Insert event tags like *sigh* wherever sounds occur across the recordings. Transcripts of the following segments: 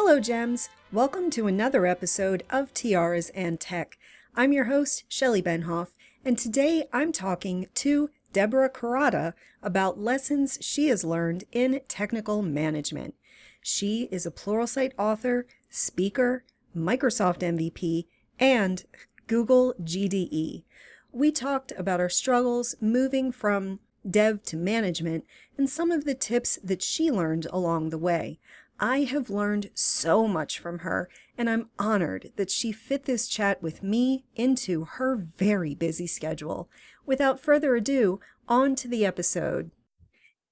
Hello, Gems. Welcome to another episode of Tiaras and Tech. I'm your host, Shelly Benhoff, and today I'm talking to Deborah Kurata about lessons she has learned in technical management. She is a Pluralsight author, speaker, Microsoft MVP, and Google GDE. We talked about our struggles moving from dev to management and some of the tips that she learned along the way. I have learned so much from her, and I'm honored that she fit this chat with me into her very busy schedule. Without further ado, on to the episode.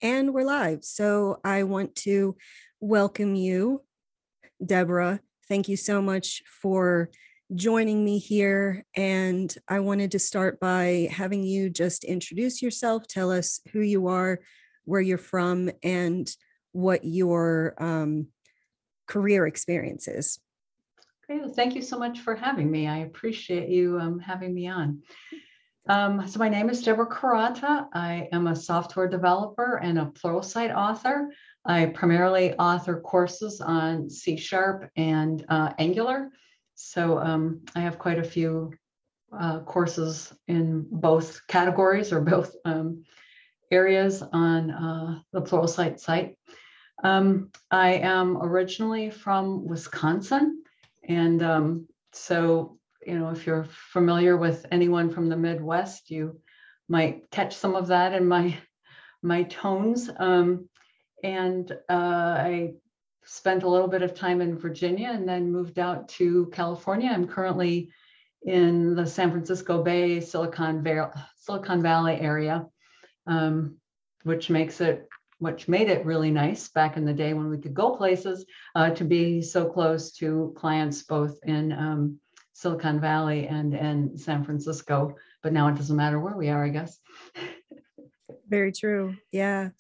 And we're live. So I want to welcome you, Deborah. Thank you so much for joining me here. And I wanted to start by having you just introduce yourself, tell us who you are, where you're from, and what your um, career experience is. Great. Thank you so much for having me. I appreciate you um, having me on. Um, so my name is Deborah Kurata. I am a software developer and a Pluralsight author. I primarily author courses on C Sharp and uh, Angular. So um, I have quite a few uh, courses in both categories or both um, areas on uh, the Pluralsight site. Um, I am originally from Wisconsin. And um, so, you know, if you're familiar with anyone from the Midwest, you might catch some of that in my my tones. Um, and uh, I spent a little bit of time in Virginia and then moved out to California. I'm currently in the San Francisco Bay, Silicon, Valley, Silicon Valley area, um, which makes it which made it really nice back in the day when we could go places uh, to be so close to clients both in um, Silicon Valley and in San Francisco. But now it doesn't matter where we are, I guess. Very true. Yeah.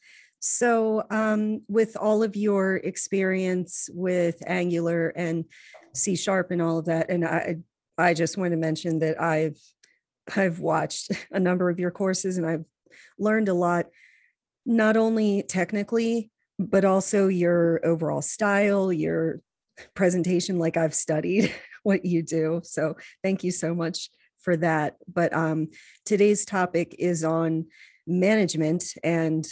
So, um, with all of your experience with Angular and C Sharp and all of that, and I, I just want to mention that I've, I've watched *laughs* a number of your courses and I've learned a lot, not only technically, but also your overall style, your presentation. Like I've studied *laughs* what you do, so thank you so much for that. But um, today's topic is on management and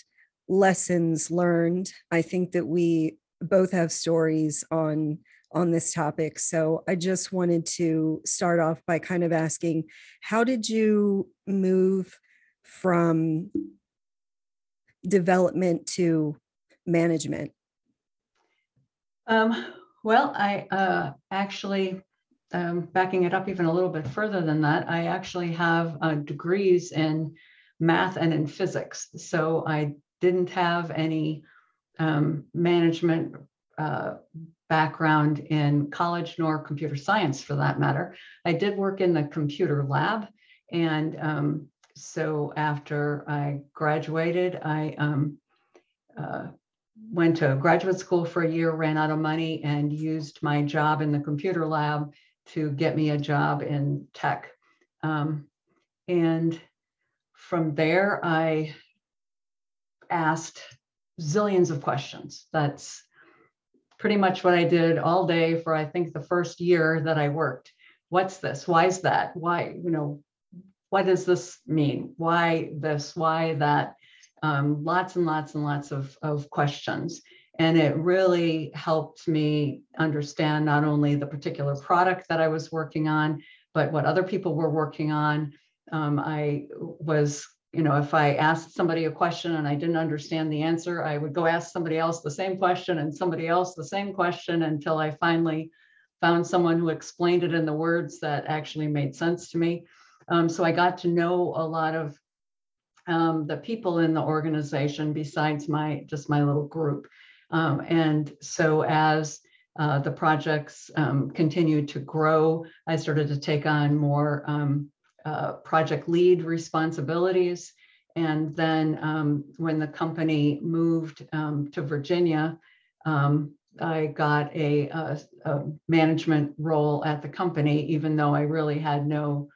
lessons learned. I think that we both have stories on on this topic. So I just wanted to start off by kind of asking how did you move from development to management? Um, well, I uh, actually, um, backing it up even a little bit further than that, I actually have uh, degrees in math and in physics. So I didn't have any um, management uh, background in college nor computer science for that matter. I did work in the computer lab. And um, so after I graduated, I um, uh, went to graduate school for a year, ran out of money, and used my job in the computer lab to get me a job in tech. Um, and from there, I asked zillions of questions. That's pretty much what I did all day for I think the first year that I worked. What's this? Why is that? Why, you know, what does this mean? Why this? Why that? Um, lots and lots and lots of, of questions. And it really helped me understand not only the particular product that I was working on, but what other people were working on. Um, I was you know, if I asked somebody a question and I didn't understand the answer, I would go ask somebody else the same question and somebody else the same question until I finally found someone who explained it in the words that actually made sense to me. Um, so I got to know a lot of um, the people in the organization besides my just my little group. Um, and so as uh, the projects um, continued to grow, I started to take on more um, uh, project lead responsibilities. And then um, when the company moved um, to Virginia, I got a, a, a, management role at the company, even though I really had no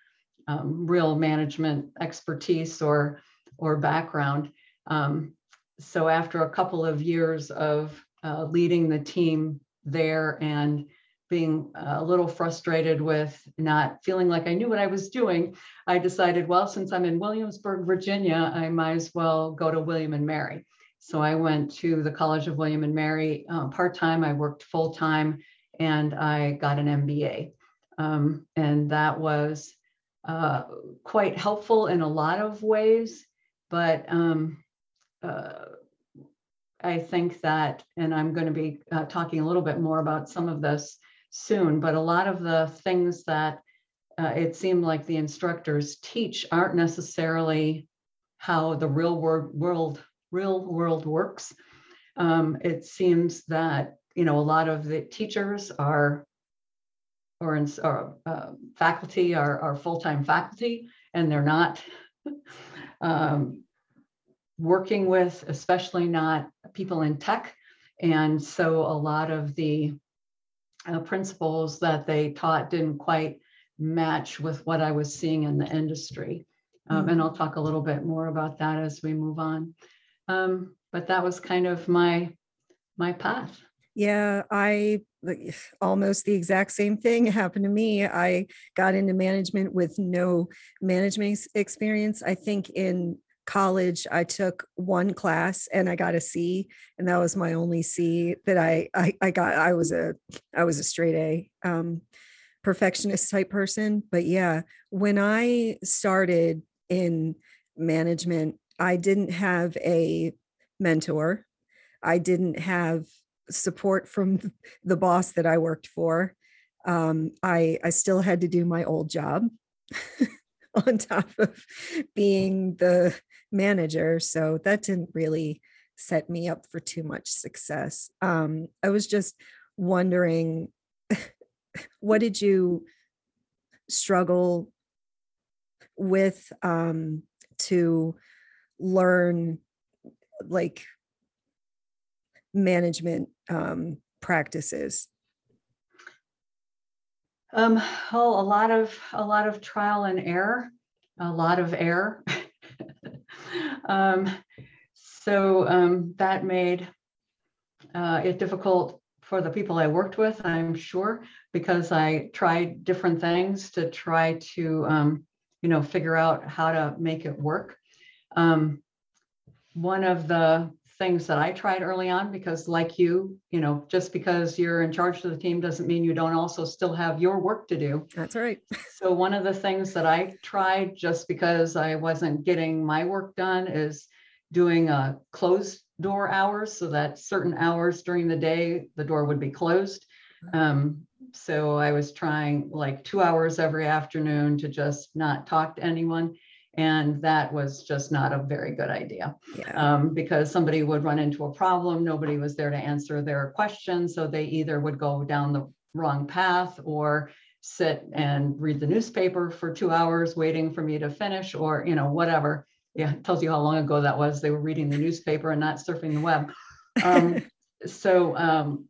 um, real management expertise or, or background. Um, so after a couple of years of uh, leading the team there and being a little frustrated with not feeling like I knew what I was doing, I decided, well, since I'm in Williamsburg, Virginia, I might as well go to William and Mary. So I went to the College of William and Mary uh, part time. I worked full time, and I got an MBA, um, and that was uh, quite helpful in a lot of ways. But um, uh, I think that, and I'm going to be uh, talking a little bit more about some of this soon, but a lot of the things that uh, it seemed like the instructors teach aren't necessarily how the real world, world real world works. Um, it seems that you know a lot of the teachers are or, in, or uh, faculty are, are full-time faculty and they're not *laughs* um, working with especially not people in tech and so a lot of the uh, principles that they taught didn't quite match with what I was seeing in the industry. Um, mm-hmm. And I'll talk a little bit more about that as we move on. Um, but that was kind of my my path. Yeah, I almost the exact same thing happened to me. I got into management with no management experience. I think in college i took one class and i got a c and that was my only c that i i, I got i was a i was a straight a um, perfectionist type person but yeah when i started in management i didn't have a mentor i didn't have support from the boss that i worked for um, i i still had to do my old job *laughs* on top of being the manager. So that didn't really set me up for too much success. Um, I was just wondering *laughs* what did you struggle with um, to learn like management um, practices? Um, oh, a lot of a lot of trial and error, a lot of error. *laughs* um, so um, that made uh, it difficult for the people I worked with, I'm sure, because I tried different things to try to, um, you know, figure out how to make it work. Um, one of the things that I tried early on because, like you, you know, just because you're in charge of the team doesn't mean you don't also still have your work to do. That's right. *laughs* so, one of the things that I tried just because I wasn't getting my work done is doing a closed door hours so that certain hours during the day the door would be closed. Um, so I was trying like two hours every afternoon to just not talk to anyone and that was just not a very good idea yeah. um, because somebody would run into a problem. Nobody was there to answer their questions. So they either would go down the wrong path or sit and read the newspaper for two hours waiting for me to finish or, you know, whatever. Yeah, it tells you how long ago that was. They were reading the newspaper and not surfing the web. Um, *laughs* so um,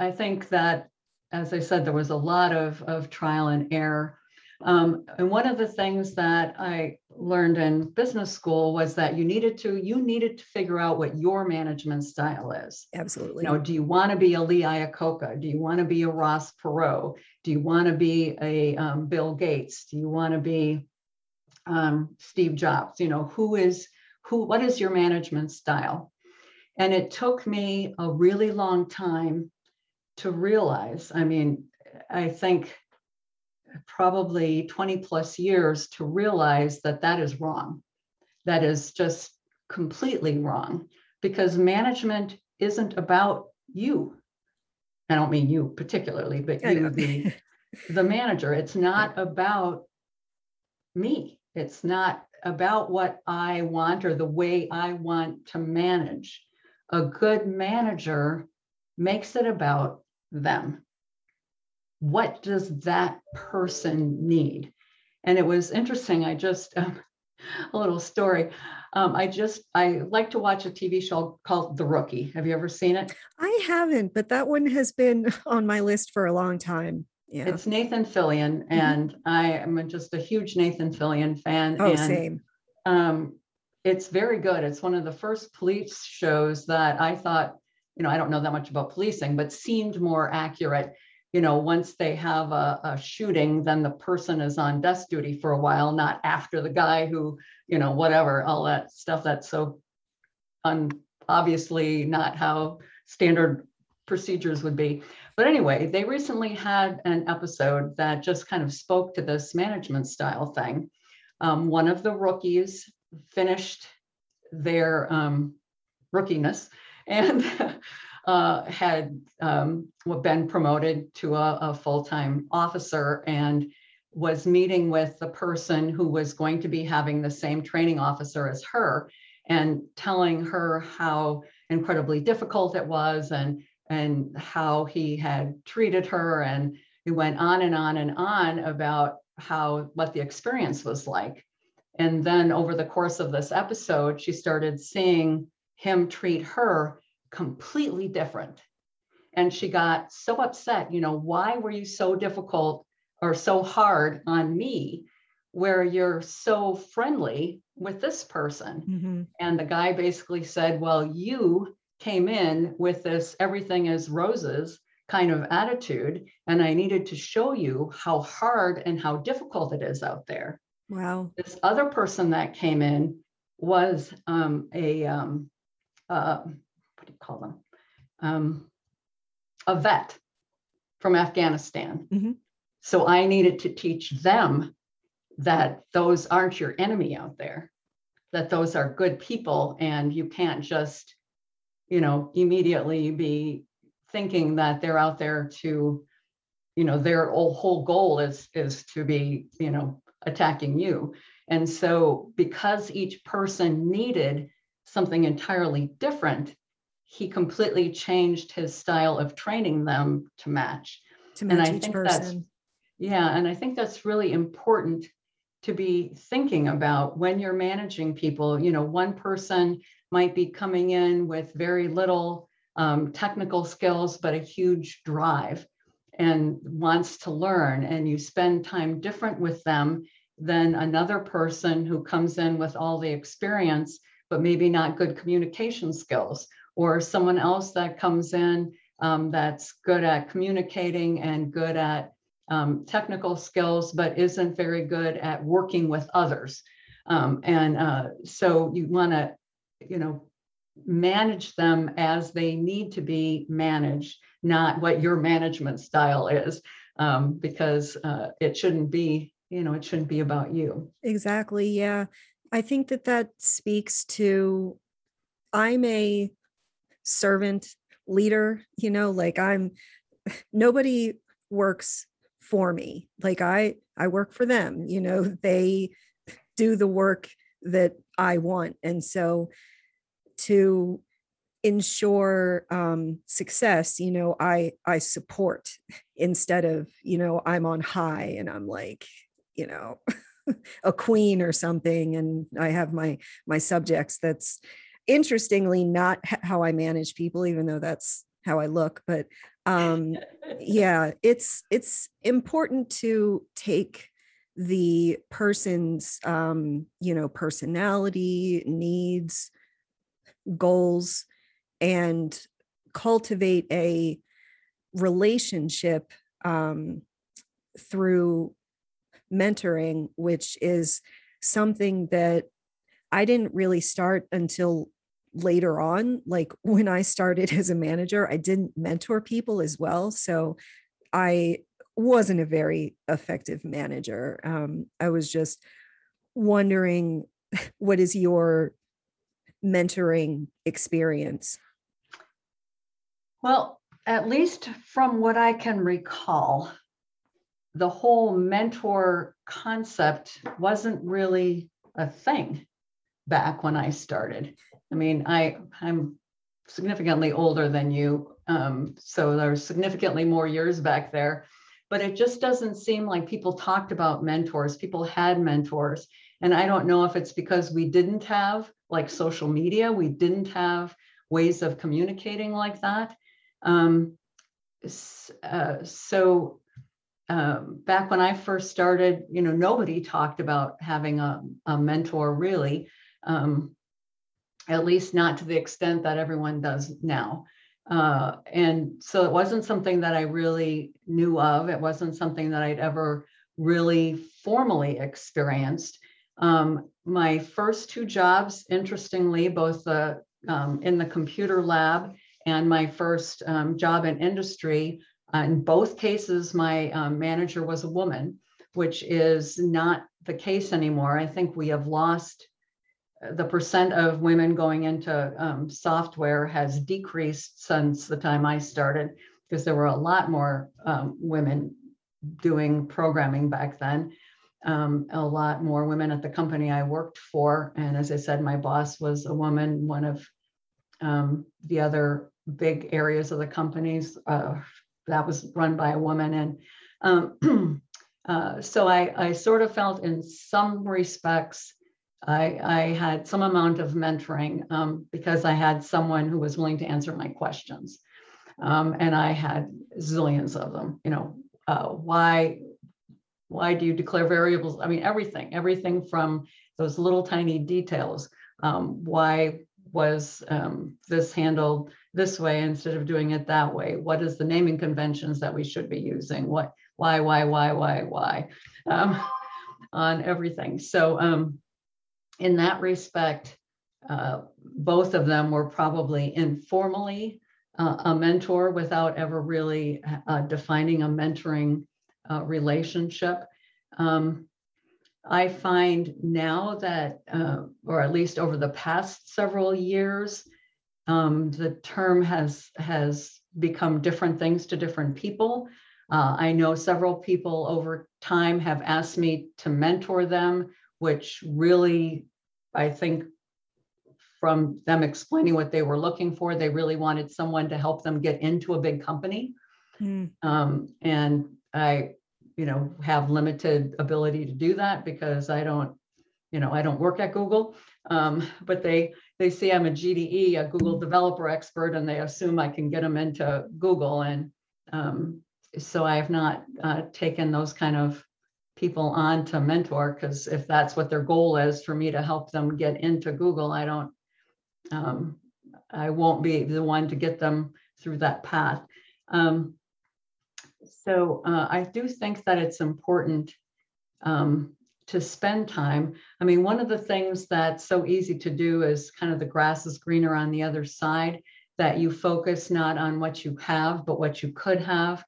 I think that, as I said, there was a lot of, of trial and error um, and one of the things that I learned in business school was that you needed to you needed to figure out what your management style is. Absolutely. You know, do you want to be a Lee Iacocca? Do you want to be a Ross Perot? Do you want to be a um, Bill Gates? Do you want to be um, Steve Jobs? You know, who is who? What is your management style? And it took me a really long time to realize. I mean, I think probably 20 plus years to realize that that is wrong. That is just completely wrong because management isn't about you. I don't mean you particularly, but you, the, *laughs* the manager. It's not about me. It's not about what I want or the way I want to manage. A good manager makes it about them what does that person need? And it was interesting. I just, *laughs* um, a little story. Um, I just, I like to watch a TV show called The Rookie. Have you ever seen it? I haven't, but that one has been *laughs* on my list for a long time. Yeah. It's Nathan Fillion, mm-hmm. and mm-hmm. I am just a huge Nathan Fillion fan. Oh, and, same. Um, it's very good. It's one of the first police shows that I thought you know, I don't know that much about policing, but seemed more accurate. You know, once they have a, a shooting, then the person is on desk duty for a while, not after the guy who, you know, whatever, all that stuff that's so un, obviously not how standard procedures would be. But anyway, they recently had an episode that just kind of spoke to this management style thing. Um, one of the rookies finished their um, rookiness and *laughs* uh, had um, been promoted to a, a full-time officer and was meeting with the person who was going to be having the same training officer as her and telling her how incredibly difficult it was and and how he had treated her. And he went on and on and on about how what the experience was like. And then over the course of this episode she started seeing him treat her completely different and she got so upset you know why were you so difficult or so hard on me where you're so friendly with this person Mm-hmm. and the guy basically said well you came in with this everything is roses kind of attitude. And I needed to show you how hard and how difficult it is out there. Wow. This other person that came in was um, a, um, uh, what do you call them? Um, a vet from Afghanistan. Mhm. So I needed to teach them that those aren't your enemy out there, that those are good people and you can't just you know, immediately be thinking that they're out there to, you know, their whole goal is is to be, you know, attacking you. And so because each person needed something entirely different, he completely changed his style of training them to match. To And I each think that's- Yeah, and I think that's really important to be thinking about when you're managing people. You know, one person might be coming in with very little um, technical skills, but a huge drive and wants to learn, and you spend time different with them than another person who comes in with all the experience, but maybe not good communication skills, or someone else that comes in um, that's good at communicating and good at um, technical skills, but isn't very good at working with others. Um, and uh, so you want to, you know, manage them as they need to be managed, not what your management style is, um, because uh, it shouldn't be, you know, it shouldn't be about you. Exactly. Yeah. I think that that speaks to I'm a servant leader, you know, like I'm *sighs* nobody works for me. Like I I work for them, you know, *laughs* they do the work that I want. And so to ensure um, success, you know, I I support instead of, you know, I'm on high and I'm like, you know, *laughs* a queen or something and I have my my subjects that's interestingly not how I manage people even though that's how I look but um *laughs* yeah it's it's important to take the person's um you know personality needs goals and cultivate a relationship um through mentoring which is something that I didn't really start until later on like *laughs* when I started as a manager I didn't mentor people as well so I wasn't a very effective manager um, I was just wondering *laughs* what is your mentoring experience Well, at least from what I can recall, the whole mentor concept wasn't really a thing back when I started. I mean, I I'm significantly older than you, um, so there's significantly more years back there. But it just doesn't seem like people talked about mentors. People had mentors, and I don't know if it's because we didn't have like social media, we didn't have ways of communicating like that. Um, uh, so um, back when I first started, you know, nobody talked about having a, a mentor really, um, at least not to the extent that everyone does now. Uh, and so it wasn't something that I really knew of. It wasn't something that I'd ever really formally experienced. Um, my first two jobs, interestingly, both the um, in the computer lab and my first um, job in industry, uh, in both cases, my um, manager was a woman, which is not the case anymore. I think we have lost uh, the percent of women going into um, software has decreased since the time I started because there were a lot more um, women doing programming back then. Um, a lot more women at the company I worked for. And as I said, my boss was a woman, one of um, the other big areas of the companies uh, that was run by a woman. And um, *clears throat* uh, so I, I sort of felt in some respects, I, I had some amount of mentoring um, because I had someone who was willing to answer my questions. Um, and I had zillions of them, you know, uh, why, why do you declare variables? I mean, everything, everything from those little tiny details. Um, why was um, this handled this way instead of doing it that way? What is the naming conventions that we should be using? What, why, why, why, why, why, um, *laughs* on everything. So um, in that respect, uh, both of them were probably informally uh, a mentor without ever really uh, defining a mentoring uh, relationship. Um, I find now that, uh, or at least over the past several years, um, the term has has become different things to different people. Uh, I know several people over time have asked me to mentor them, which really, I think, from them explaining what they were looking for, they really wanted someone to help them get into a big company. Mm. Um, and I you know, have limited ability to do that because I don't, you know, I don't work at Google. Um, but they they see I'm a GDE, a Google developer expert, and they assume I can get them into Google. And um, so I have not uh, taken those kind of people on to mentor because if that's what their goal is for me to help them get into Google, I don't, um, I won't be the one to get them through that path. Um, so uh, I do think that it's important um, to spend time. I mean, one of the things that's so easy to do is kind of the grass is greener on the other side, that you focus not on what you have, but what you could have.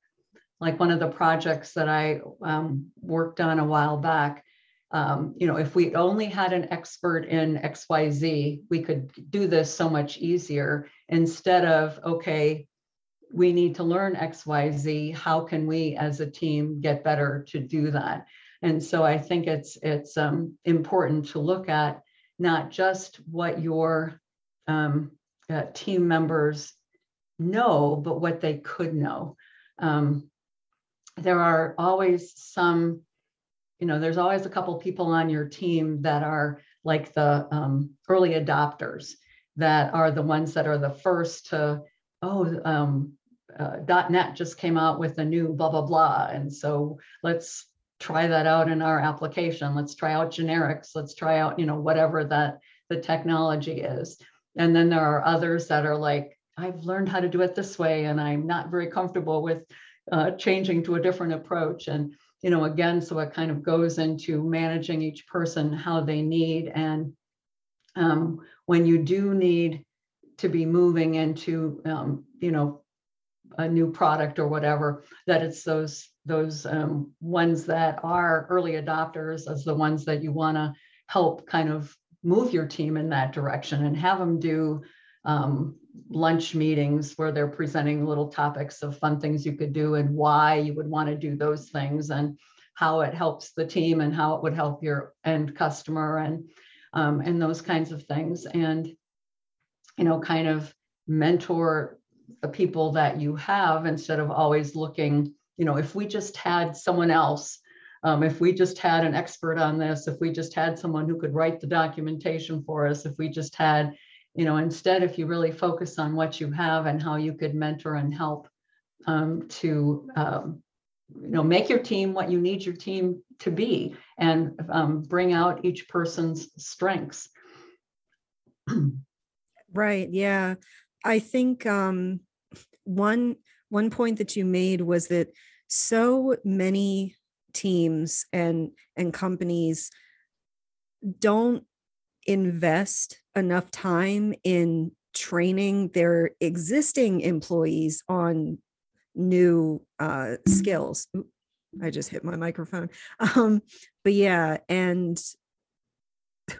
Like one of the projects that I um, worked on a while back, um, you know, if we only had an expert in XYZ, we could do this so much easier. Instead of, okay, we need to learn xyz how can we as a team get better to do that? And so i think it's it's um, important to look at not just what your um, uh, team members know but what they could know. Um, there are always some you know there's always a couple people on your team that are like the um, early adopters that are the ones that are the first to oh um, uh, .NET just came out with a new blah, blah, blah. And so let's try that out in our application. Let's try out generics. Let's try out, you know, whatever that the technology is. And then there are others that are like, I've learned how to do it this way, and I'm not very comfortable with uh, changing to a different approach. And, you know, again, so it kind of goes into managing each person how they need. And um, when you do need to be moving into, um, you know, a new product or whatever, that it's those those um, ones that are early adopters as the ones that you want to help kind of move your team in that direction and have them do um, lunch meetings where they're presenting little topics of fun things you could do and why you would want to do those things and how it helps the team and how it would help your end customer and um, and those kinds of things. And you know kind of mentor the people that you have instead of always looking, you know, if we just had someone else, um, if we just had an expert on this, if we just had someone who could write the documentation for us, if we just had, you know, instead, if you really focus on what you have and how you could mentor and help um, to, um, you know, make your team what you need your team to be and um, bring out each person's strengths. right. Yeah. I think um one one point that you made was that so many teams and and companies don't invest enough time in training their existing employees on new uh, skills. I just hit my microphone. *laughs* Um, but yeah, and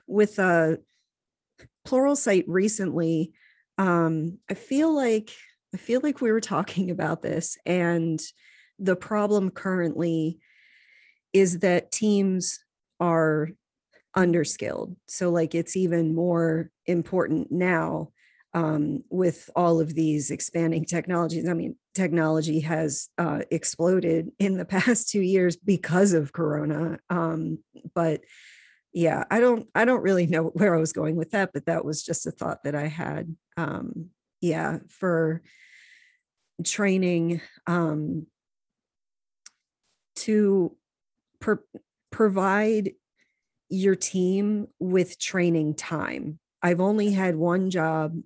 with a Pluralsight recently, um, I feel like I feel like we were talking *laughs* about this, and the problem currently is that teams are underskilled. So, like, it's even more important now um, with all of these expanding technologies. I mean, technology has uh, exploded in the *laughs* past two years because of Corona. Um, but yeah, I don't, I don't really know *laughs* where I was going with that, but that was just a thought that I had. Um, yeah, for training um, to provide your team with training time. I've only had one job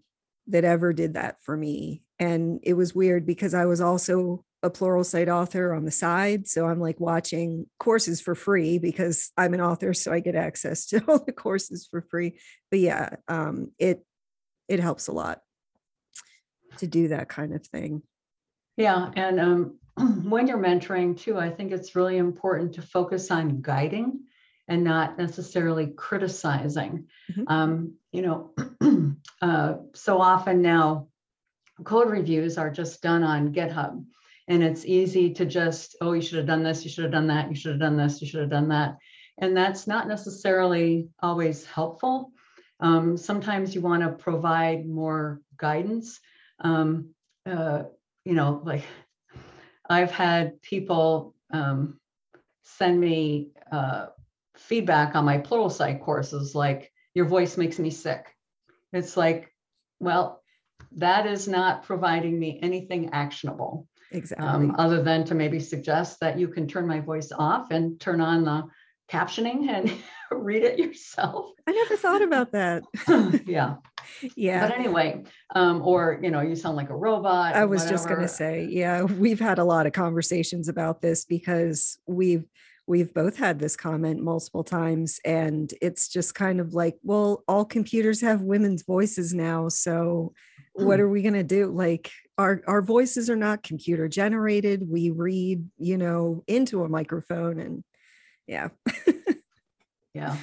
that ever did that for me. And it was weird because I was also a Pluralsight author on the side. So I'm like watching courses for free because I'm an author. So I get access to *laughs* all the courses for free. But yeah, um, it it helps a lot to do that kind of thing. Yeah. And um, *clears throat* when you're mentoring too, I think it's really important to focus on guiding and not necessarily criticizing. Mm-hmm. Um, you know, *clears throat* uh, so often now code reviews are just done on GitHub. And it's easy to just, oh, you should have done this, you should have done that, you should have done this, you should have done that. And that's not necessarily always helpful. Um, sometimes you want to provide more guidance. Um, uh, you know, like I've had people um, send me uh, feedback on my Pluralsight courses like, your voice makes me sick. It's like, well, that is not providing me anything actionable. Exactly. Um, other than to maybe suggest that you can turn my voice off and turn on the captioning and *laughs* read it yourself. I never thought about that. *laughs* yeah. Yeah. But anyway, um, or you know, you sound like a robot. I was just gonna say, yeah, we've had a lot of conversations about this because we've we've both had this comment multiple times and it's just kind of like well all computers have women's voices now so what hmm. are we going to do? Like our our voices are not computer generated we read you know into a microphone and yeah. *laughs* Yeah.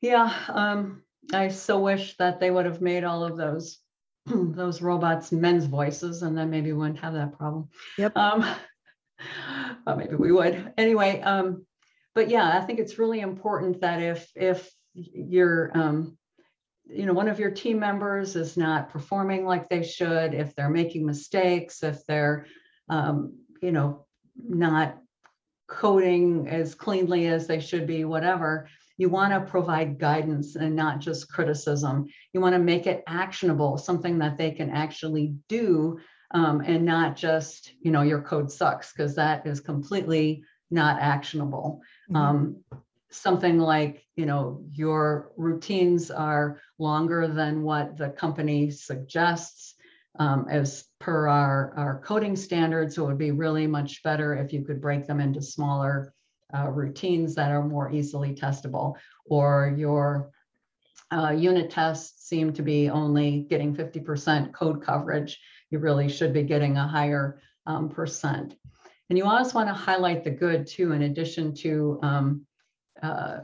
Yeah um i so wish that they would have made all of those *clears throat* those robots men's voices and then maybe we wouldn't have that problem. Yep. Um well, maybe we would anyway. Um, but yeah, I think it's really important that if if you're um, you know one of your team members is not performing like they should, if they're making mistakes, if they're um, you know not coding as cleanly as they should be, whatever. You want to provide guidance and not just criticism. You want to make it actionable, something that they can actually do um, and not just, you know, your code sucks, because that is completely not actionable. Mm-hmm. Um, something like, you know, your routines are longer than what the company suggests um, as per our, our coding standards. So it would be really much better if you could break them into smaller uh, routines that are more easily testable, or your uh, unit tests seem to be only getting 50% code coverage you really should be getting a higher um, percent. And you always want to highlight the good too, in addition to um, uh,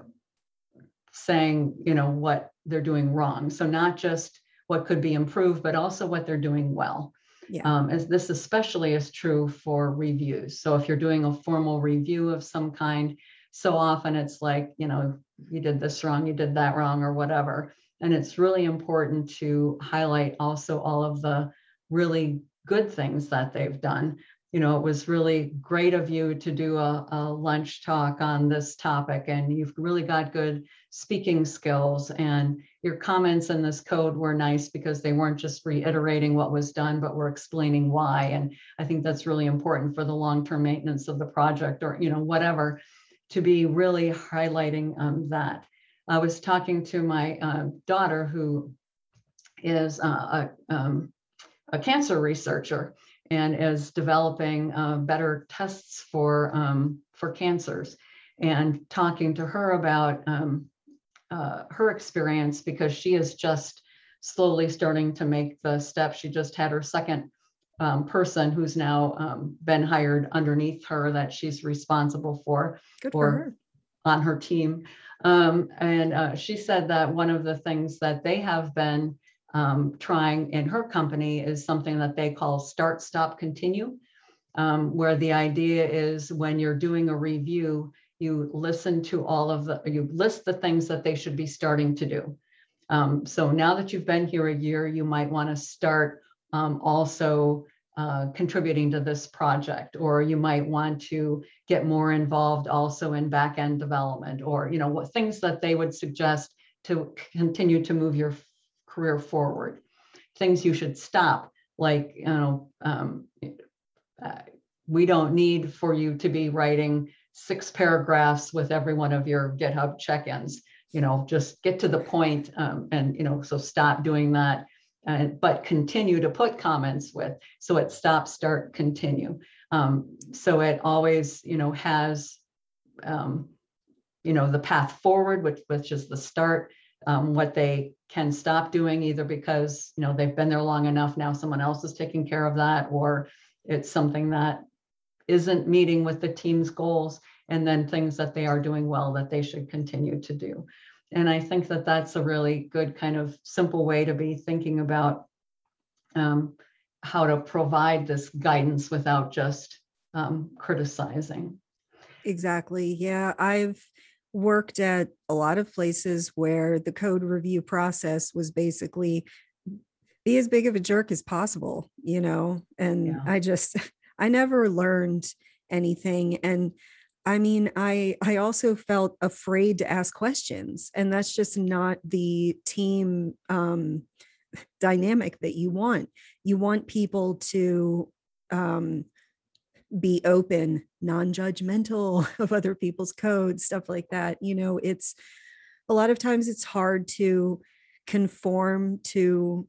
saying, you know, what they're doing wrong. So not just what could be improved, but also what they're doing well. Yeah. Um, as this especially is true for reviews. So if you're doing a formal review of some kind, so often it's like, you know, you did this wrong, you did that wrong, or whatever. And it's really important to highlight also all of the really good things that they've done. You know, it was really great of you to do a, a lunch talk on this topic, and you've really got good speaking skills. And your comments in this code were nice because they weren't just reiterating what was done, but were explaining why. And I think that's really important for the long-term maintenance of the project, or you know, whatever, to be really highlighting um, that. I was talking to my uh, daughter who is uh, a, um, a cancer researcher and is developing uh, better tests for um, for cancers and talking to her about um, uh, her experience because she is just slowly starting to make the step. She just had her second um, person who's now um, been hired underneath her that she's responsible for Good for her. on her team. Um, and uh, she said that one of the things that they have been um, trying in her company is something that they call start, stop, continue, um, where the idea is when you're doing a review, you listen to all of the, you list the things that they should be starting to do. Um, so now that you've been here a year, you might want to start um, also uh, contributing to this project, or you might want to get more involved also in back end development, or you know what things that they would suggest to continue to move your career forward. Things you should stop, like, you know, um, uh, we don't need for you to be writing six paragraphs with every one of your GitHub check-ins. You know, just get to the point, um, and you know, so stop doing that. And but continue to put comments with so it stop, start, continue. Um, so it always, you know, has, um, you know, the path forward, which which is the start, um, what they can stop doing either because you know they've been there long enough now someone else is taking care of that or it's something that isn't meeting with the team's goals and then things that they are doing well that they should continue to do and i think that that's a really good kind of simple way to be thinking about um, how to provide this guidance without just um, criticizing Exactly. Yeah. I've worked at a lot of places where the code review process was basically be as big of a jerk as possible, you know, and Yeah. I just, *laughs* I never learned anything. And I mean, I I also felt afraid to ask questions, and that's just not the team um, dynamic that you want. You want people to um, be open, non-judgmental *laughs* of other people's code, stuff like that. You know, it's a lot of times it's hard to conform to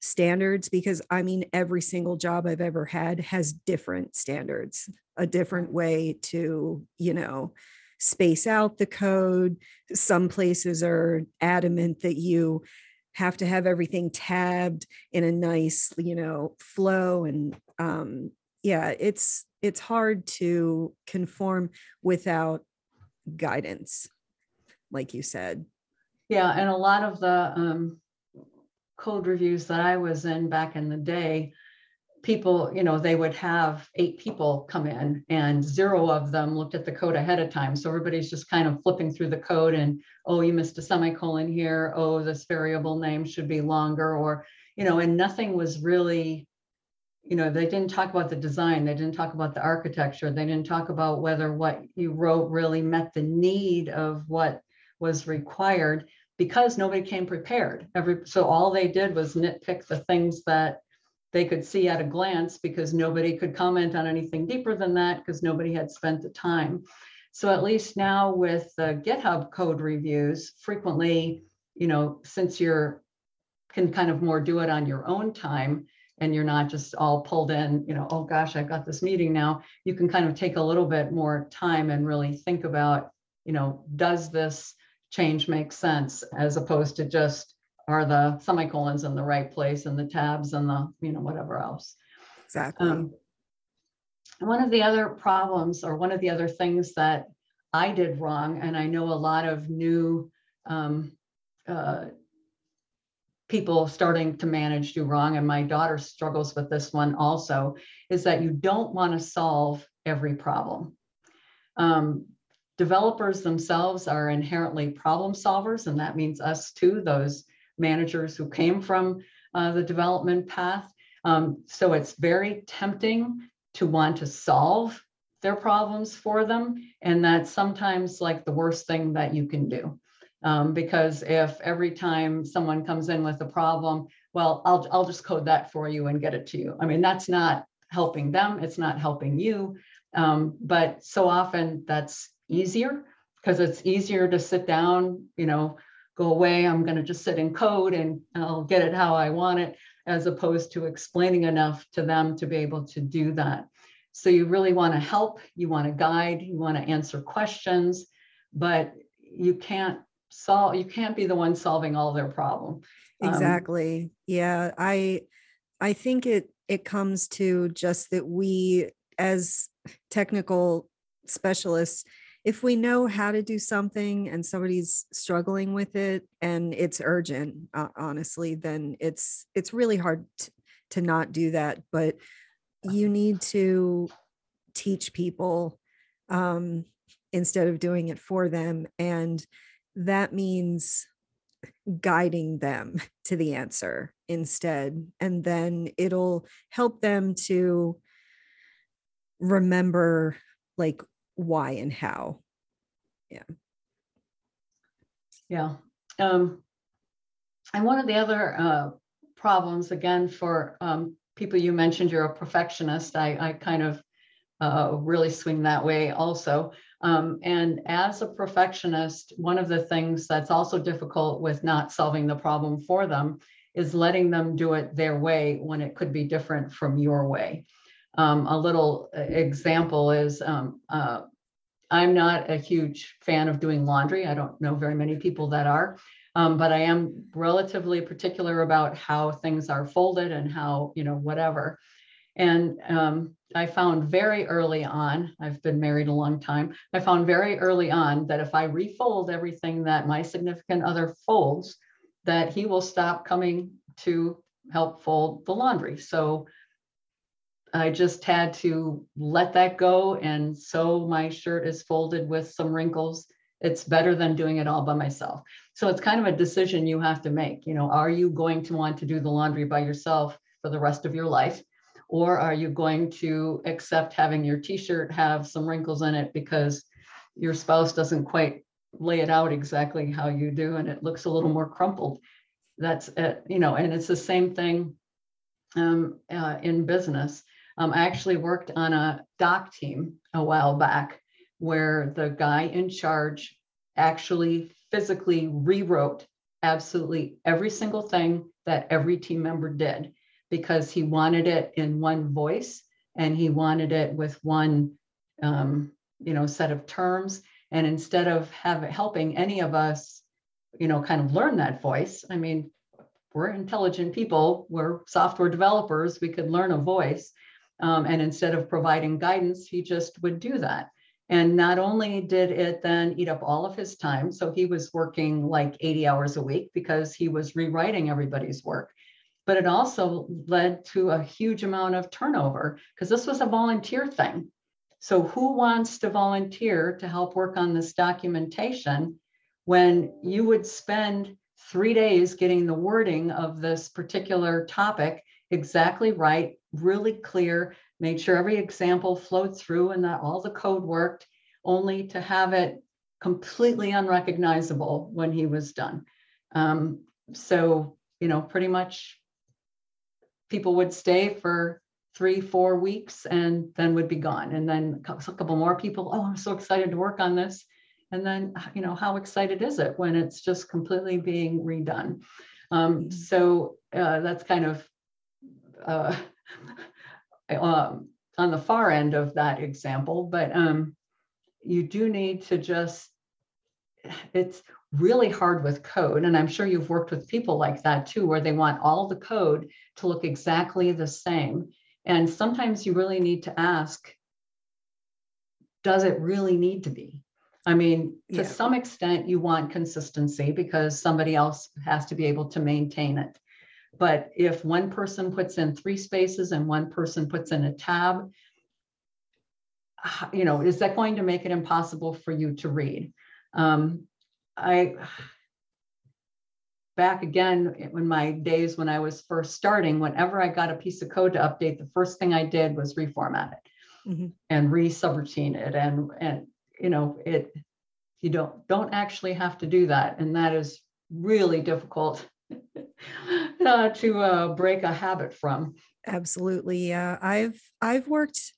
standards because I mean, every single job I've ever had has different standards, a different way to, you know, space out the code. Some places are adamant that you have to have everything tabbed in a nice, you know, flow and um yeah, it's it's hard to conform without guidance, like you said. Yeah, and a lot of the um, code reviews that I was in back in the day, people, you know, they would have eight people come in and zero of them looked at the code ahead of time. So everybody's just kind of flipping through the code and, oh, you missed a semicolon here. Oh, this variable name should be longer or, you know, and nothing was really, you know, they didn't talk about the design. They didn't talk about the architecture. They didn't talk about whether what you wrote really met the need of what was required because nobody came prepared. Every so all they did was nitpick the things that they could see at a glance because nobody could comment on anything deeper than that because nobody had spent the time. So at least now with the GitHub code reviews, frequently, you know, since you're can kind of more do it on your own time and you're not just all pulled in, you know, oh gosh, I've got this meeting now, you can kind of take a little bit more time and really think about, you know, does this change make sense as opposed to just are the semicolons in the right place and the tabs and the, you know, whatever else. Exactly. Um, one of the other problems or one of the other things that I did wrong, and I know a lot of new um, uh, people starting to manage do wrong, and my daughter struggles with this one also, is that you don't want to solve every problem. Um, developers themselves are inherently problem solvers, and that means us too, those managers who came from uh, the development path. Um, so it's very tempting to want to solve their problems for them. And that's sometimes like the worst thing that you can do. Um, because if every time someone comes in with a problem, well, I'll, I'll just code that for you and get it to you. I mean, that's not helping them, it's not helping you. Um, but so often that's easier because it's easier to sit down, you know, go away. I'm going to just sit in code and I'll get it how I want it. as opposed to explaining enough to them to be able to do that. So you really want to help, you want to guide, you want to answer questions, but you can't solve, you can't be the one solving all their problem. Um, exactly. Yeah, I I think it it comes to just that we as technical specialists if we know how to do something and somebody's struggling with it and it's urgent uh, honestly then it's it's really hard t- to not do that but you need to teach people um, instead of doing it for them and that means guiding them *laughs* to the answer instead and then it'll help them to remember like why and how. Yeah. Yeah um and one of the other uh problems again for um people you mentioned you're a perfectionist i i kind of uh really swing that way also um, and as a perfectionist, one of the things that's also difficult with not solving the problem for them is letting them do it their way when it could be different from your way. Um, a little uh, example is um, uh, I'm not a huge fan of doing laundry. I don't know very many people that are, um, but I am relatively particular about how things are folded and how, you know, whatever. And um, I found very early on, I've been married a long time, I found very early on that if I refold everything that my significant other folds, that he will stop coming to help fold the laundry. So I just had to let that go. And so my shirt is folded with some wrinkles. It's better than doing it all by myself. So it's kind of a decision you have to make. You know, are you going to want to do the laundry by yourself for the rest of your life? Or are you going to accept having your t shirt have some wrinkles in it because your spouse doesn't quite lay it out exactly how you do and it looks a little more crumpled? That's it, you know, and it's the same thing um, uh, in business um, I actually worked on a doc team a while back where the guy in charge actually physically rewrote absolutely every single thing that every team member did because he wanted it in one voice and he wanted it with one um, you know set of terms. And instead of have helping any of us you know kind of learn that voice i mean we're intelligent people we're software developers we could learn a voice. Um, and instead of providing guidance, he just would do that. And not only did it then eat up all of his time, so he was working like 80 hours a week because he was rewriting everybody's work, but it also led to a huge amount of turnover because this was a volunteer thing. So, who wants to volunteer to help work on this documentation when you would spend three days getting the wording of this particular topic exactly right, really clear, made sure every example flowed through and that all the code worked, only to have it completely unrecognizable when he was done. Um, so, you know, pretty much people would stay for three, four weeks and then would be gone. And then a couple more people, oh, I'm so excited to work on this. And then, you know, how excited is it when it's just completely being redone? Um, so uh, that's kind of uh, um, *laughs* on the far end of that example, but um, you do need to just, it's really hard with code. And I'm sure you've worked with people like that too, where they want all the code to look exactly the same. And sometimes you really need to ask, does it really need to be? I mean, to yeah. some extent, you want consistency because somebody else has to be able to maintain it. But if one person puts in three spaces and one person puts in a tab, you know, is that going to make it impossible for you to read? Um, I back again in my days when I was first starting, whenever I got a piece of code to update, the first thing I did was reformat it mm-hmm. and re-subroutine it. And and you know, it you don't don't actually have to do that. And that is really difficult *laughs* uh, to uh, break a habit from. Absolutely. Yeah. I've I've worked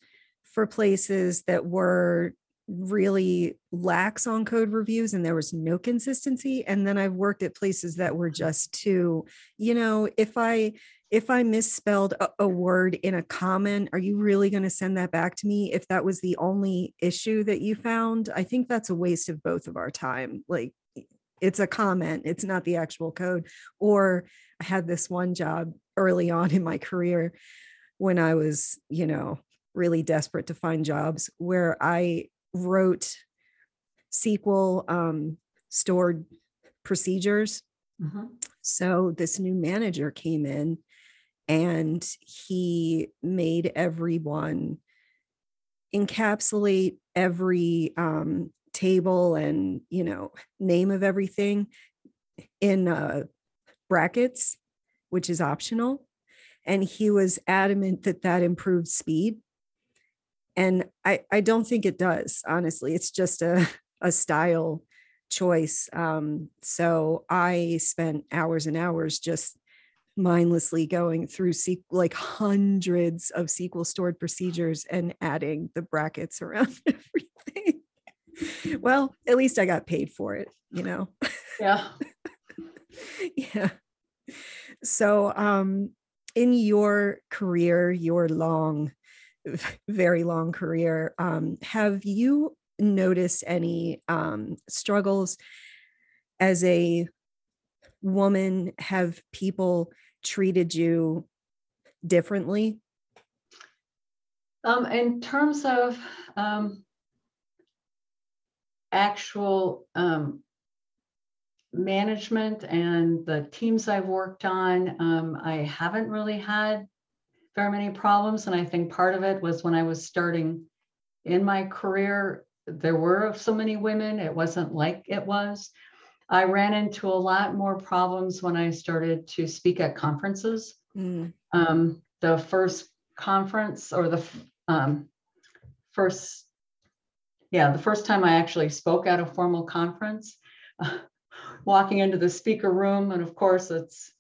for places that were really lax on code reviews and there was no consistency and then I've worked at places that were mm-hmm. just too, you know, if I if I misspelled a, a word in a comment, are you really going to send that back to me if that was the only issue that you found? I think that's a waste of both of our time. Like it's a comment, it's not the actual code. Or I had this one job early on in my career when I was, you know, really desperate to find jobs where I wrote SQL um, stored procedures. Mhm. So this new manager came in and he made everyone encapsulate every um, table and you know name of everything in uh, brackets which is optional and he was adamant that that improved speed and i i don't think it does honestly it's just a *laughs* a style choice um so i spent hours and hours just mindlessly going through like hundreds of SQL stored procedures and adding the brackets around *laughs* everything. Well, at least I got paid for it, you know. Yeah. *laughs* yeah. So, um, in your career, your long, very long career, um, have you noticed any um, struggles as a woman? Have people treated you differently? Um, in terms of um, actual um, management and the teams I've worked on, um, I haven't really had very many problems. And I think part of it was when I was starting in my career, there were so many women, it wasn't like it was. I ran into a lot more problems when I started to speak at conferences. Mm, Um, the first conference or the um, first, yeah, the first time I actually spoke at a formal conference, *laughs* walking into the speaker room, and of course it's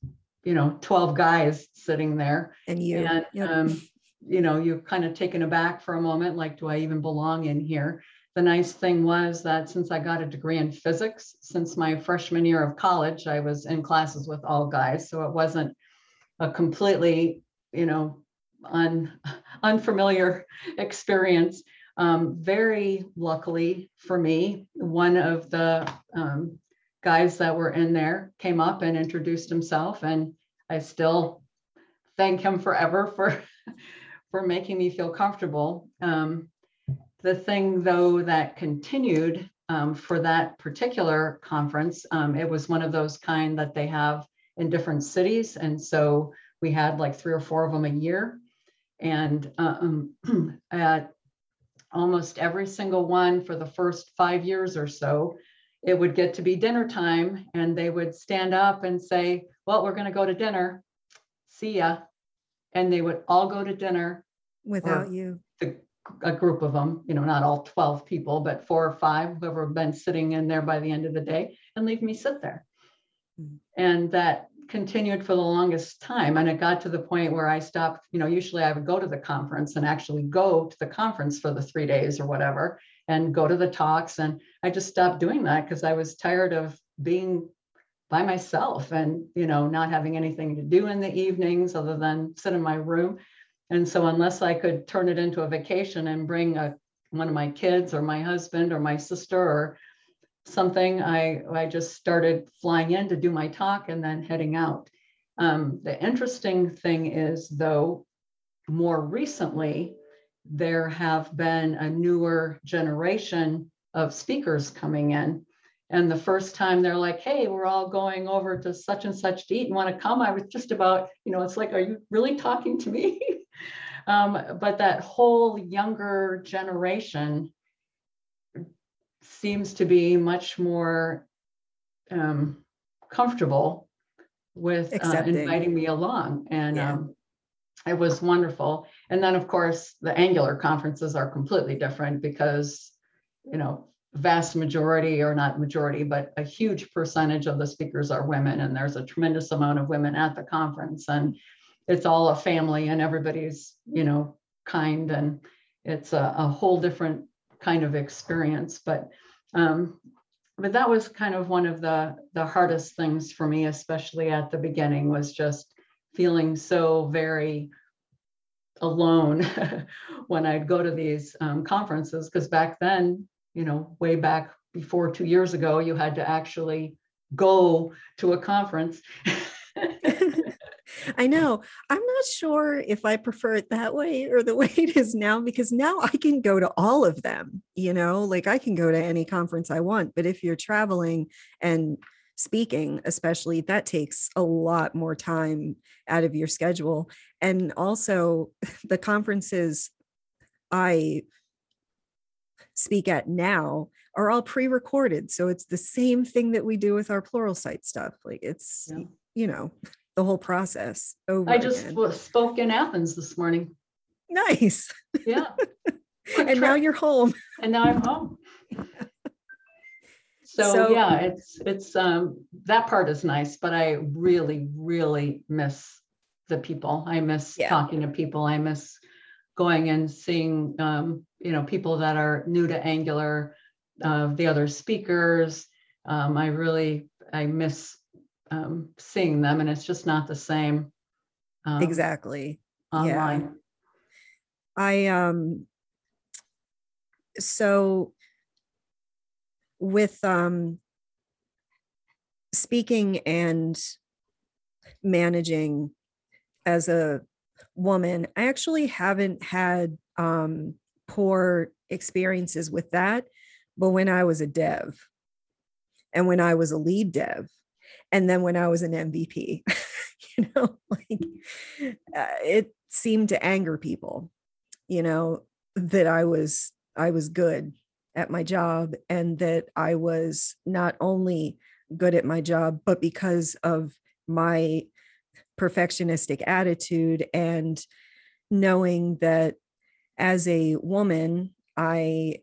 you know 12 guys sitting there, and you, and yep. um, you know you're kind of taken aback for a moment, like, do I even belong in here? The nice thing was that since I got a degree in physics, since my freshman year of college, I was in classes with all guys, so it wasn't a completely, you know, un, unfamiliar *laughs* experience. Um, very luckily for me, one of the um, guys that were in there came up and introduced himself, and I still thank him forever for *laughs* for making me feel comfortable. Um, the thing, though, that continued um, for that particular conference, um, it was one of those kind that they have in different cities. And so we had like three or four of them a year. And um, *clears throat* at almost every single one for the first five years or so, it would get to be dinner time and they would stand up and say, Well, we're going to go to dinner. See ya. And they would all go to dinner without you. the, a group of them, you know, not all 12 people, but four or five, whoever have been sitting in there by the end of the day and leave me sit there. Mm. And that continued for the longest time. And it got to the point where I stopped, you know, usually I would go to the conference and actually go to the conference for the three days or whatever and go to the talks. And I just stopped doing that because I was tired of being by myself and, you know, not having anything to do in the evenings other than sit in my room. And so unless I could turn it into a vacation and bring a, one of my kids or my husband or my sister or something, I, I just started flying in to do my talk and then heading out. Um, the interesting thing is, though, more recently, there have been a newer generation of speakers coming in. And the first time they're like, hey, we're all going over to such and such to eat and want to come, I was just about, you know, it's like, are you really talking to me? *laughs* um, but that whole younger generation seems to be much more um, comfortable with uh, inviting me along. And Yeah. um, it was wonderful. And then, of course, the Angular conferences are completely different because, you know, vast majority or not majority, but a huge percentage of the speakers are women. And there's a tremendous amount of women at the conference. And it's all a family and everybody's, you know, kind. And it's a, a whole different kind of experience. But um, but that was kind of one of the the hardest things for me, especially at the beginning, was just feeling so very alone *laughs* when I'd go to these um, conferences because back then, you know, way back before two years ago, you had to actually go to a conference. *laughs* I know. I'm not sure if I prefer it that way or the *laughs* way it is now because now I can go to all of them, you know, like I can go to any conference I want. But if you're traveling and speaking, especially, that takes a lot more time out of your schedule. And also, *laughs* the conferences I speak at now are all pre-recorded so it's the same thing that we do with our Pluralsight stuff like it's yeah. you know the whole process over i just again. spoke in athens this morning. Nice. Yeah. *laughs* And now you're home. And now i'm home. *laughs* So, so, yeah it's it's um that part is nice but i really really miss the people. I miss yeah. talking to people. I miss going and seeing um, you know people that are new to angular uh, the other speakers. Um, i really i miss um, seeing them and it's just not the same um, exactly. Online. Yeah. i um so with um speaking and managing as a woman, I actually haven't had um, poor experiences with that. But when I was a dev and when I was a lead dev, and then when I was an MVP, *laughs* you know, *laughs* like uh, it seemed to anger people, you know, that I was I was good at my job and that I was not only good at my job, but because of my perfectionistic attitude and knowing that as a woman, I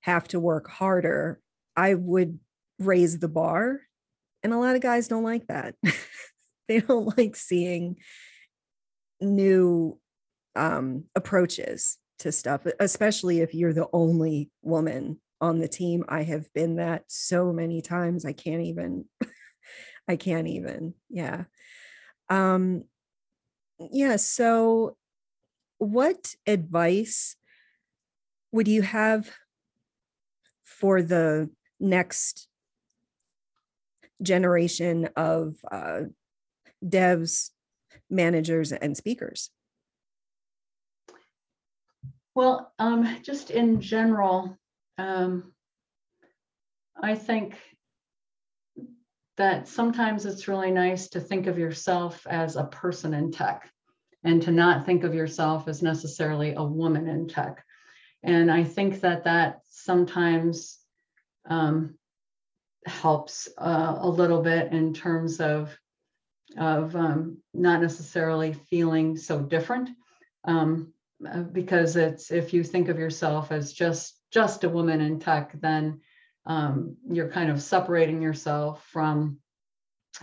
have to work harder, I would raise the bar. And a lot of guys don't like that. *laughs* they don't like seeing new um, approaches to stuff, especially if you're the only woman on the team. I have been that so many times. I can't even, *laughs* I can't even. Yeah. Um, yeah. So, what advice would you have for the next generation of uh, devs, managers, and speakers? Well, um, just in general, um, I think that sometimes it's really nice to think of yourself as a person in tech and to not think of yourself as necessarily a woman in tech. And I think that that sometimes um, helps uh, a little bit in terms of of um, not necessarily feeling so different um, uh, because it's if you think of yourself as just just a woman in tech then um, you're kind of separating yourself from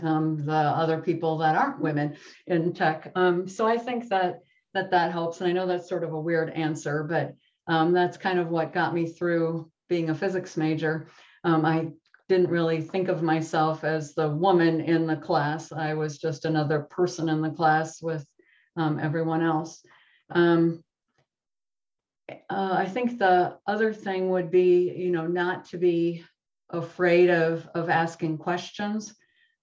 um, the other people that aren't women in tech. Um, so I think that that that helps. And I know that's sort of a weird answer, but um, that's kind of what got me through being a physics major. Um, I didn't really think of myself as the woman in the class. I was just another person in the class with um, everyone else. Um, uh, I think the other thing would be, you know, not to be afraid of of asking questions.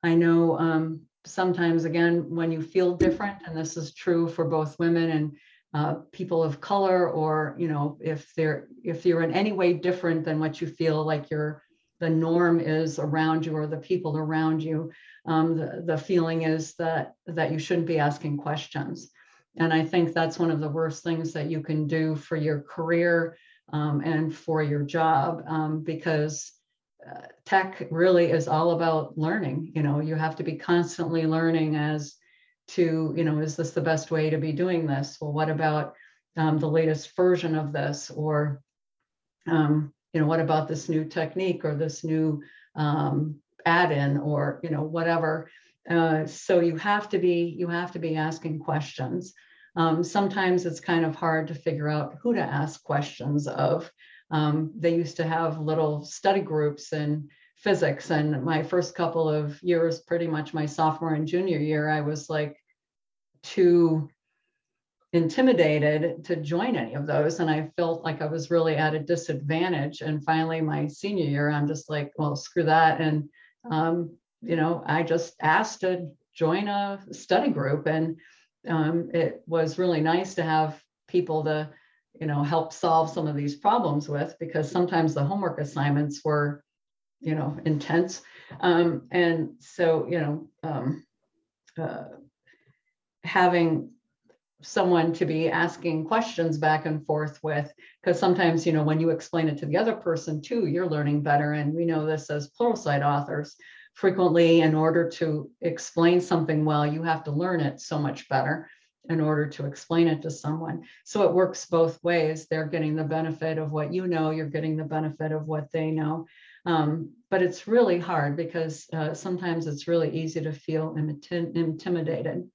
I know um, sometimes, again, when you feel different, and this is true for both women and uh, people of color, or you know, if they're if you're in any way different than what you feel like you're the norm is around you or the people around you, um, the, the feeling is that that you shouldn't be asking questions. And I think that's one of the worst things that you can do for your career um, and for your job um, because uh, tech really is all about learning. You know, you have to be constantly learning as to, you know, is this the best way to be doing this? Well, what about um, the latest version of this? Or, um, you know, what about this new technique or this new um, add-in or, you know, whatever. Uh, so you have to be you have to be asking questions. Um, sometimes it's kind of hard to figure out who to ask questions of. Um, they used to have little study groups in physics, and my first couple of years, pretty much my sophomore and junior year, I was like, too intimidated to join any of those. And I felt like I was really at a disadvantage. And finally, my senior year, I'm just like, well, screw that. And, um, you know, I just asked to join a study group. And um, it was really nice to have people to, you know, help solve some of these problems with because sometimes the homework assignments were, you know, intense. Um, and so, you know, um, uh, having someone to be asking questions back and forth with because sometimes you know when you explain it to the other person too you're learning better and we know this as plural pluralsight authors frequently in order to explain something well you have to learn it so much better in order to explain it to someone. So it works both ways. They're getting the benefit of what you know you're getting the benefit of what they know. Um, but it's really hard because uh, sometimes it's really easy to feel intimidated.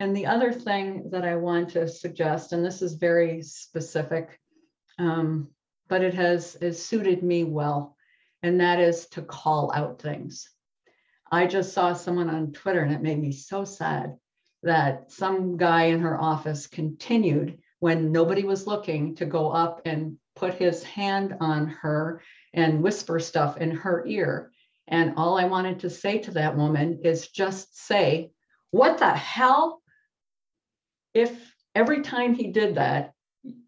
And the other thing that I want to suggest, and this is very specific, um, but it has, has suited me well, and that is to call out things. I just saw someone on Twitter and it made me so sad that some guy in her office continued when nobody was looking to go up and put his hand on her and whisper stuff in her ear. And all I wanted to say to that woman is just say, What the hell? if every time he did that,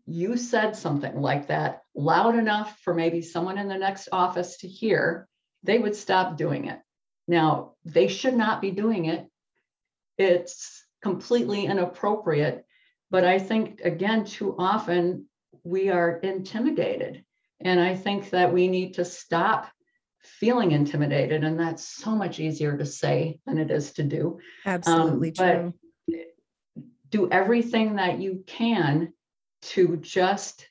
you said something like that loud enough for maybe someone in the next office to hear, they would stop doing it. Now, they should not be doing it. It's completely inappropriate. But I think, again, too often we are intimidated. And I think that we need to stop feeling intimidated. And that's so much easier to say than it is to do. Absolutely um, true do everything that you can to just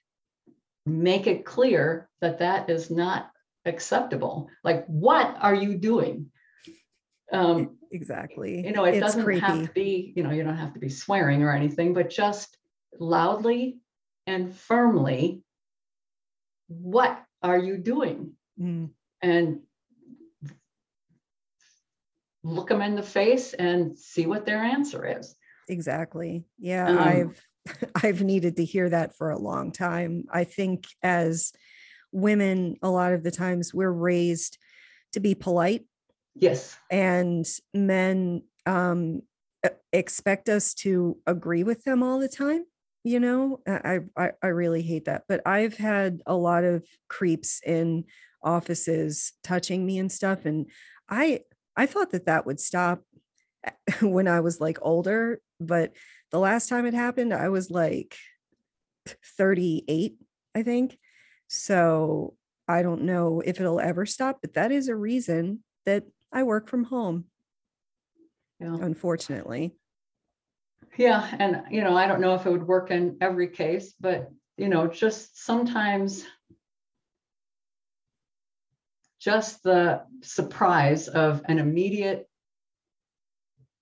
make it clear that that is not acceptable. Like, what are you doing? Um, exactly. You know, it it's doesn't creepy. have to be, you know, you don't have to be swearing or anything, but just loudly and firmly, what are you doing? Mm. And look them in the face and see what their answer is exactly. Yeah, um, I've *laughs* I've needed to hear that for a long time. I think as women a lot of the times we're raised to be polite. Yes. And men um expect us to agree with them all the time you know I, I i really hate that but i've had a lot of creeps in offices touching me and stuff and i i thought that that would stop *laughs* when i was like older but the last time it happened, I was like 38, I think. So I don't know if it'll ever stop, but that is a reason that I work from home. Yeah. Unfortunately. Yeah. And, you know, I don't know if it would work in every case, but, you know, just sometimes just the surprise of an immediate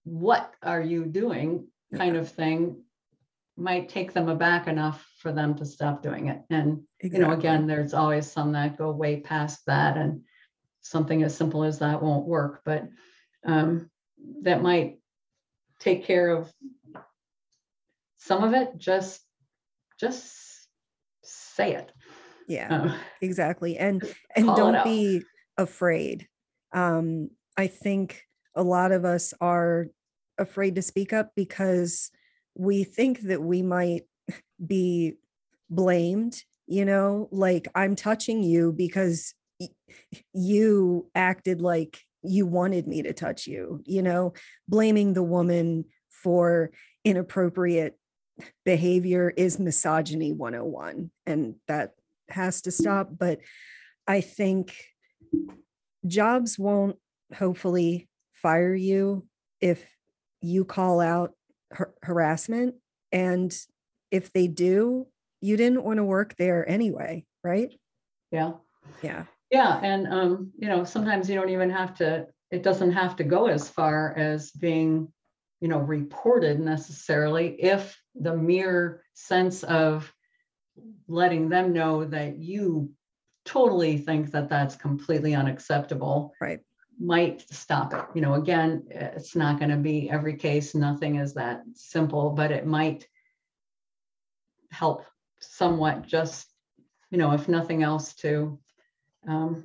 what are you doing kind of thing might take them aback enough for them to stop doing it. And, exactly. you know, again, there's always some that go way past that and something as simple as that won't work, but um, that might take care of some of it. Just, just say it. Yeah, uh, exactly. And, and don't be afraid. Um, I think a lot of us are afraid to speak up because we think that we might be blamed you know? Like i'm touching you because you acted like you wanted me to touch you you know? Blaming the woman for inappropriate behavior is misogyny 101 and that has to stop but i think jobs won't hopefully fire you if you call out har- harassment and if they do you didn't want to work there anyway right? Yeah. Yeah. Yeah and um you know sometimes you don't even have to it doesn't have to go as far as being you know reported necessarily if the mere sense of letting them know that you totally think that that's completely unacceptable right might stop it. You know, again, it's not going to be every case, nothing is that simple, but it might help somewhat just, you know, if nothing else to um,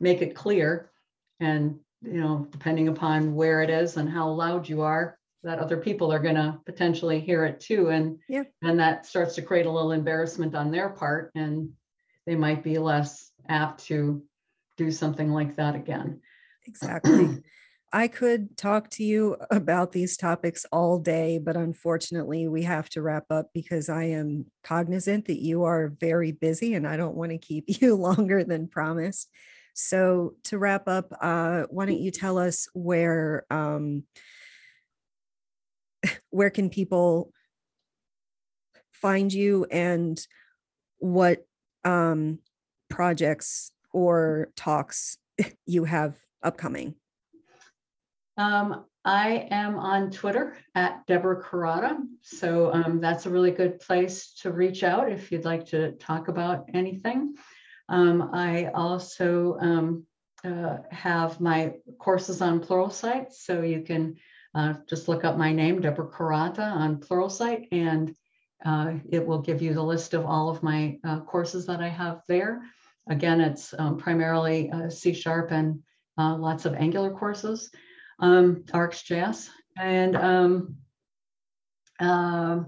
make it clear and, you know, depending upon where it is and how loud you are, that other people are going to potentially hear it too. And, Yeah. and that starts to create a little embarrassment on their part and they might be less apt to do something like that again. Exactly. I could talk to you *laughs* about these topics all day, but unfortunately, we have to wrap up because I am cognizant that you are very busy and I don't want to keep *laughs* you longer than promised. So, to wrap up, uh, why don't you tell us where um, *laughs* where can people find you and what um, projects or talks you have upcoming? Um, I am on Twitter at Deborah Kurata. So um, that's a really good place to reach out if you'd like to talk about anything. Um, I also um, uh, have my courses on Pluralsight. So you can uh, just look up my name, Deborah Kurata, on Pluralsight, and uh, it will give you the list of all of my uh, courses that I have there. Again, it's um, primarily uh, C Sharp and uh, lots of Angular courses um, RxJS, and um, uh,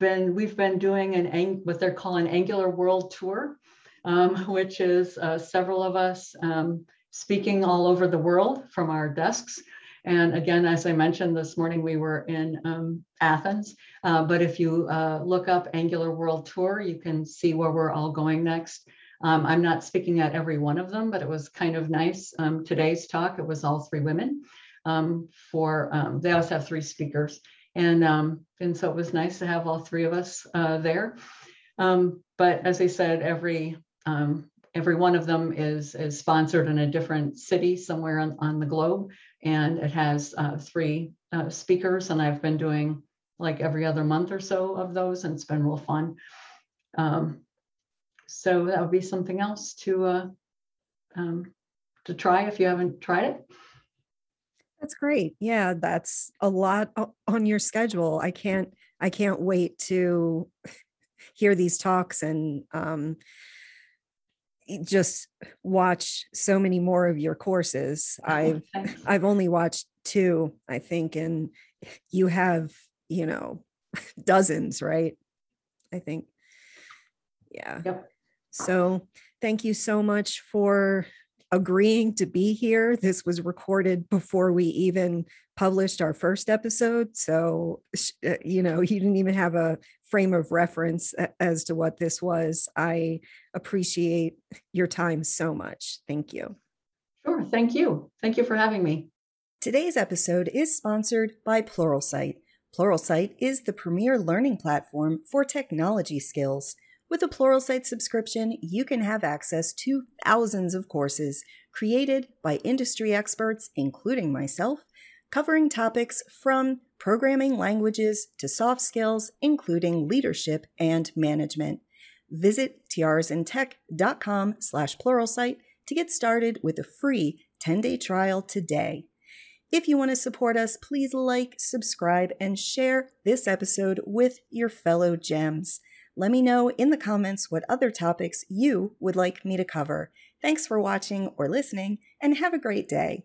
been we've been doing an what they're calling Angular World Tour, um, which is uh, several of us um, speaking all over the world from our desks. And again, as I mentioned this morning, we were in um, Athens. Uh, but if you uh, look up Angular World Tour, you can see where we're all going next. Um, I'm not speaking at every one of them, but it was kind of nice. Um, today's talk, it was all three women. Um, for um, they also have three speakers, and um, and so it was nice to have all three of us uh, there. Um, but as I said, every every one of them is is sponsored in a different city somewhere on, on the globe, and it has uh, three uh, speakers. And I've been doing like every other month or so of those, and it's been real fun. Um, so that would be something else to uh, um, to try if you haven't tried it. That's great. Yeah, that's a lot on your schedule. I can't I can't wait to *laughs* hear these talks and um, just watch so many more of your courses. *laughs* I've I've only watched two, I think, and you have, you know, *laughs* dozens, right? I think. Yeah. Yep. So thank you so much for agreeing to be here. This was recorded before we even published our first episode. So, uh, you know, you didn't even have a frame of reference as to what this was. I appreciate your time so much. Thank you. Sure. Thank you. Thank you for having me. Today's episode is sponsored by Pluralsight. Pluralsight is the premier learning platform for technology skills. With a Pluralsight subscription, you can have access to thousands of courses created by industry experts, including myself, covering topics from programming languages to soft skills, including leadership and management. Visit tiarasintech.com slash pluralsight to get started with a free 10-day trial today. If you want to support us, please like, subscribe, and share this episode with your fellow gems. Let me know in the comments what other topics you would like me to cover. Thanks for watching or listening, and have a great day.